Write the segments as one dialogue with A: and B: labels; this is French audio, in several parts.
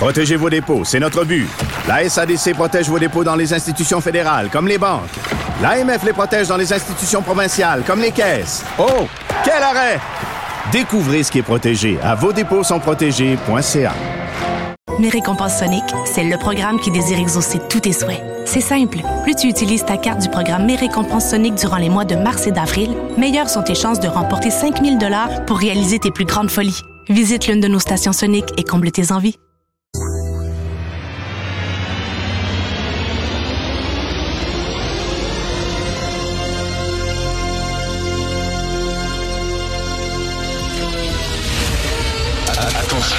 A: Protégez vos dépôts, c'est notre but. La SADC protège vos dépôts dans les institutions fédérales, comme les banques. L'AMF les protège dans les institutions provinciales, comme les caisses. Oh, quel arrêt! Découvrez ce qui est protégé à vos dépôts sont protégés.ca.
B: Mes récompenses Sonic, c'est le programme qui désire exaucer tous tes souhaits. C'est simple. Plus tu utilises ta carte du programme Mes récompenses Sonic durant les mois de mars et d'avril, meilleures sont tes chances de remporter 5000 dollars pour réaliser tes plus grandes folies. Visite l'une de nos stations Sonic et comble tes envies.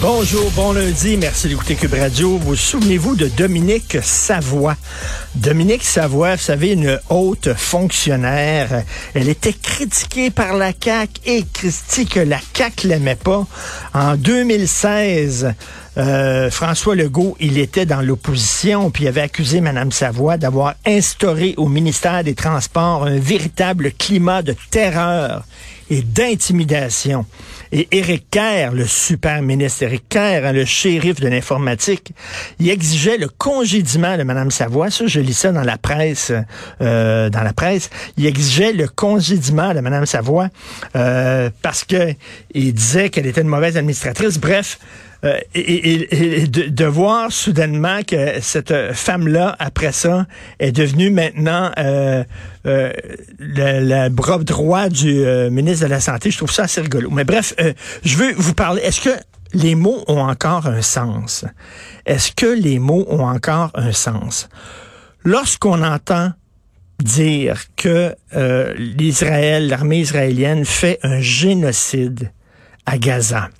C: Bonjour, bon lundi, merci d'écouter Cube Radio. Vous souvenez-vous de Dominique Savoie? Dominique Savoie, vous savez, une haute fonctionnaire. Elle était critiquée par la CAQ et Christy que la CAQ l'aimait pas. En 2016, euh, François Legault, il était dans l'opposition, puis avait accusé Mme Savoie d'avoir instauré au ministère des Transports un véritable climat de terreur et d'intimidation. Et Éric Kerr, le super ministre Éric Kerr, hein, le shérif de l'informatique, il exigeait le congédiement de Mme Savoie. Ça, je lis ça dans la presse. euh, dans la presse, il exigeait le congédiement de Mme Savoie euh, parce que il disait qu'elle était une mauvaise administratrice. Bref. Euh, et, de, voir soudainement que cette femme-là, après ça, est devenue maintenant euh, euh, le, le bras droit du euh, ministre de la Santé, je trouve ça assez rigolo. Mais bref, euh, je veux vous parler. Est-ce que les mots ont encore un sens? Est-ce que les mots ont encore un sens? Lorsqu'on entend dire que l'Israël, l'armée israélienne fait un génocide à Gaza,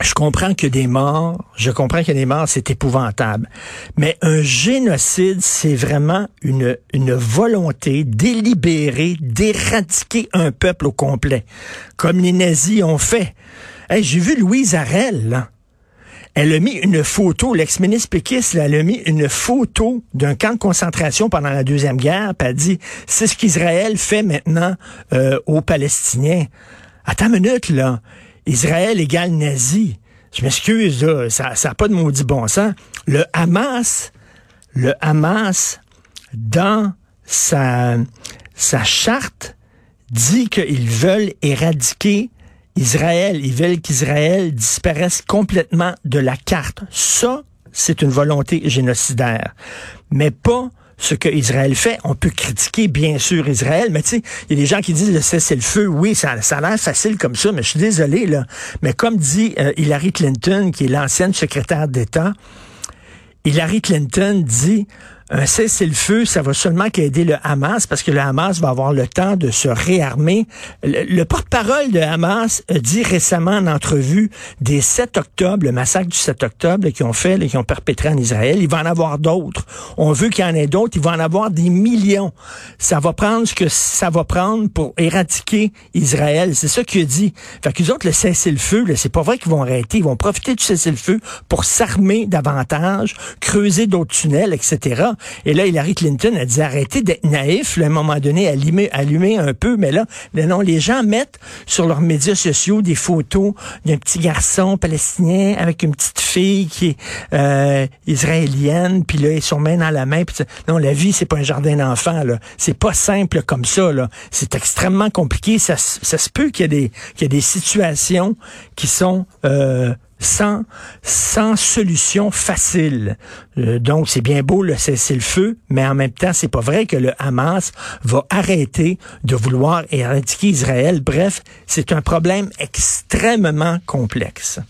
C: je comprends que des morts, je comprends que des morts, c'est épouvantable. Mais un génocide, c'est vraiment une, une volonté délibérée d'éradiquer un peuple au complet, comme les nazis ont fait. J'ai vu Louise Arel, là. Elle a mis une photo, l'ex-ministre péquiste, elle a mis une photo d'un camp de concentration pendant la Deuxième Guerre, puis elle dit, c'est ce qu'Israël fait maintenant euh, aux Palestiniens. Attends une minute, là. Israël égale nazi. Je m'excuse, là, ça n'a pas de maudit bon sens. Le Hamas, le Hamas, dans sa, sa charte, dit qu'ils veulent éradiquer Israël. Ils veulent qu'Israël disparaisse complètement de la carte. Ça, c'est une volonté génocidaire. Mais pas ce que Israël fait. On peut critiquer, bien sûr, Israël, mais tu sais, il y a des gens qui disent le cessez-le-feu. Oui, ça, ça a l'air facile comme ça, mais je suis désolé, là. Mais comme dit euh, Hillary Clinton, qui est l'ancienne secrétaire d'État, Hillary Clinton dit un cessez-le-feu, ça va seulement qu'aider le Hamas parce que le Hamas va avoir le temps de se réarmer. Le, le porte-parole de Hamas a dit récemment en entrevue des 7 octobre, le massacre du 7 octobre qu'ils ont fait, qu'ils ont perpétré en Israël, il va en avoir d'autres. On veut qu'il y en ait d'autres, il va en avoir des millions. Ça va prendre ce que ça va prendre pour éradiquer Israël. C'est ça qu'il a dit. Fait qu'eux autres, le cessez-le-feu, c'est pas vrai qu'ils vont arrêter. Ils vont profiter du cessez-le-feu pour s'armer davantage, creuser d'autres tunnels, etc. Et là, Hillary Clinton a dit arrêtez d'être naïf, à un moment donné, allumer, allumer un peu, mais là, non, les gens mettent sur leurs médias sociaux des photos d'un petit garçon palestinien avec une petite fille qui est euh, israélienne, puis là, ils sont main dans la main. Puis, non, la vie, c'est pas un jardin d'enfants, là. C'est pas simple comme ça, là. C'est extrêmement compliqué. Ça, se- ça se peut qu'il y, ait des- qu'il y des situations qui sont euh, sans, sans solution facile. Euh, donc, c'est bien beau le cessez-le-feu, mais en même temps, c'est pas vrai que le Hamas va arrêter de vouloir éradiquer Israël. Bref, c'est un problème extrêmement complexe.